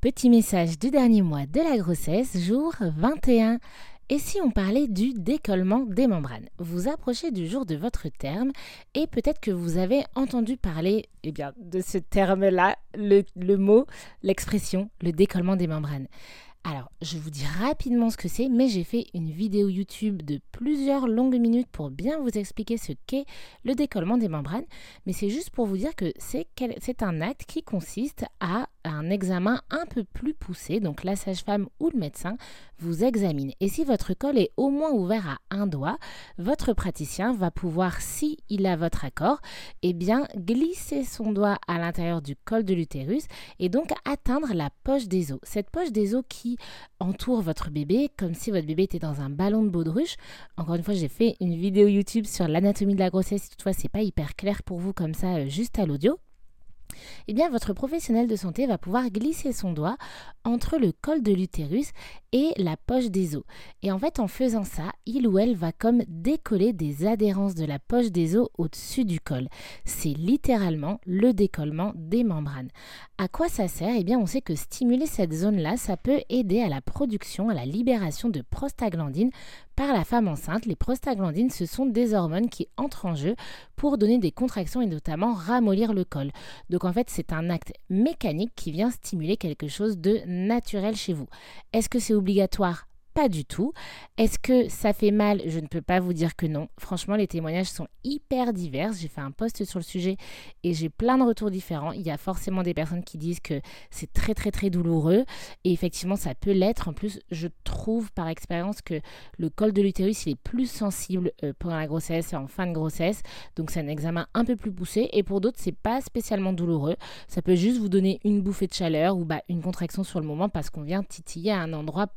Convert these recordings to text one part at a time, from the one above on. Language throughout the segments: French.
Petit message du dernier mois de la grossesse, jour 21. Et si on parlait du décollement des membranes? Vous approchez du jour de votre terme et peut-être que vous avez entendu parler eh bien, de ce terme-là, le, le mot, l'expression, le décollement des membranes. Alors, je vous dis rapidement ce que c'est, mais j'ai fait une vidéo YouTube de plusieurs longues minutes pour bien vous expliquer ce qu'est le décollement des membranes. Mais c'est juste pour vous dire que c'est un acte qui consiste à un examen un peu plus poussé. Donc, la sage-femme ou le médecin vous examine. Et si votre col est au moins ouvert à un doigt, votre praticien va pouvoir, si a votre accord, eh bien, glisser son doigt à l'intérieur du col de l'utérus et donc atteindre la poche des os. Cette poche des os qui entoure votre bébé, comme si votre bébé était dans un ballon de baudruche. Encore une fois, j'ai fait une vidéo YouTube sur l'anatomie de la grossesse. Toutefois, c'est pas hyper clair pour vous comme ça, euh, juste à l'audio eh bien votre professionnel de santé va pouvoir glisser son doigt entre le col de l'utérus et la poche des os. Et en fait, en faisant ça, il ou elle va comme décoller des adhérences de la poche des os au-dessus du col. C'est littéralement le décollement des membranes. À quoi ça sert? Eh bien, on sait que stimuler cette zone-là, ça peut aider à la production, à la libération de prostaglandines par la femme enceinte. Les prostaglandines, ce sont des hormones qui entrent en jeu pour donner des contractions et notamment ramollir le col. Donc en fait, c'est un acte mécanique qui vient stimuler quelque chose de naturel chez vous. Est-ce que c'est obligatoire pas du tout. Est-ce que ça fait mal? Je ne peux pas vous dire que non. Franchement, les témoignages sont hyper divers. J'ai fait un post sur le sujet et j'ai plein de retours différents. Il y a forcément des personnes qui disent que c'est très très très douloureux et effectivement ça peut l'être. En plus, je trouve par expérience que le col de l'utérus il est plus sensible euh, pendant la grossesse et en fin de grossesse. Donc c'est un examen un peu plus poussé et pour d'autres c'est pas spécialement douloureux. Ça peut juste vous donner une bouffée de chaleur ou bah, une contraction sur le moment parce qu'on vient titiller à un endroit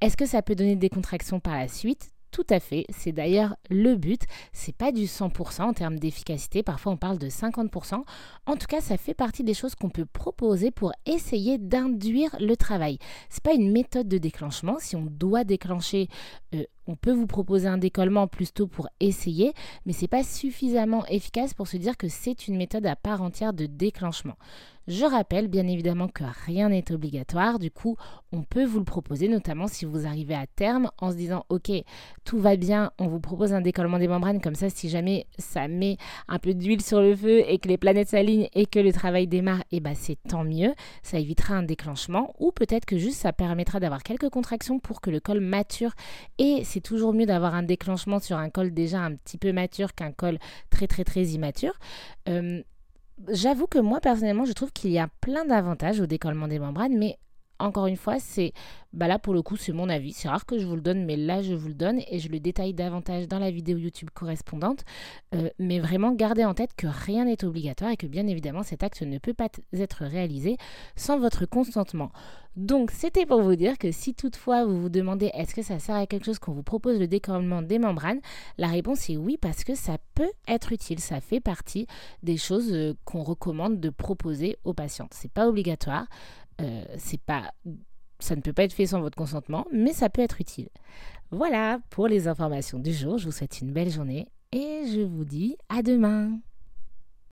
Est-ce que ça peut donner des contractions par la suite? Tout à fait, c'est d'ailleurs le but. C'est pas du 100% en termes d'efficacité, parfois on parle de 50%. En tout cas, ça fait partie des choses qu'on peut proposer pour essayer d'induire le travail. C'est pas une méthode de déclenchement. Si on doit déclencher, euh, on peut vous proposer un décollement plus tôt pour essayer, mais c'est pas suffisamment efficace pour se dire que c'est une méthode à part entière de déclenchement. Je rappelle bien évidemment que rien n'est obligatoire, du coup on peut vous le proposer, notamment si vous arrivez à terme en se disant ok tout va bien, on vous propose un décollement des membranes, comme ça si jamais ça met un peu d'huile sur le feu et que les planètes s'alignent et que le travail démarre, et eh ben c'est tant mieux, ça évitera un déclenchement, ou peut-être que juste ça permettra d'avoir quelques contractions pour que le col mature, et toujours mieux d'avoir un déclenchement sur un col déjà un petit peu mature qu'un col très très très immature. Euh, J'avoue que moi personnellement, je trouve qu'il y a plein d'avantages au décollement des membranes, mais encore une fois, c'est bah là pour le coup, c'est mon avis. C'est rare que je vous le donne, mais là je vous le donne et je le détaille davantage dans la vidéo YouTube correspondante. Euh, mais vraiment, gardez en tête que rien n'est obligatoire et que bien évidemment cet acte ne peut pas être réalisé sans votre consentement. Donc c'était pour vous dire que si toutefois vous vous demandez est-ce que ça sert à quelque chose qu'on vous propose le décollement des membranes, la réponse est oui parce que ça peut être utile. Ça fait partie des choses euh, qu'on recommande de proposer aux patients. C'est pas obligatoire. Euh, c'est pas, ça ne peut pas être fait sans votre consentement, mais ça peut être utile. Voilà pour les informations du jour. Je vous souhaite une belle journée et je vous dis à demain.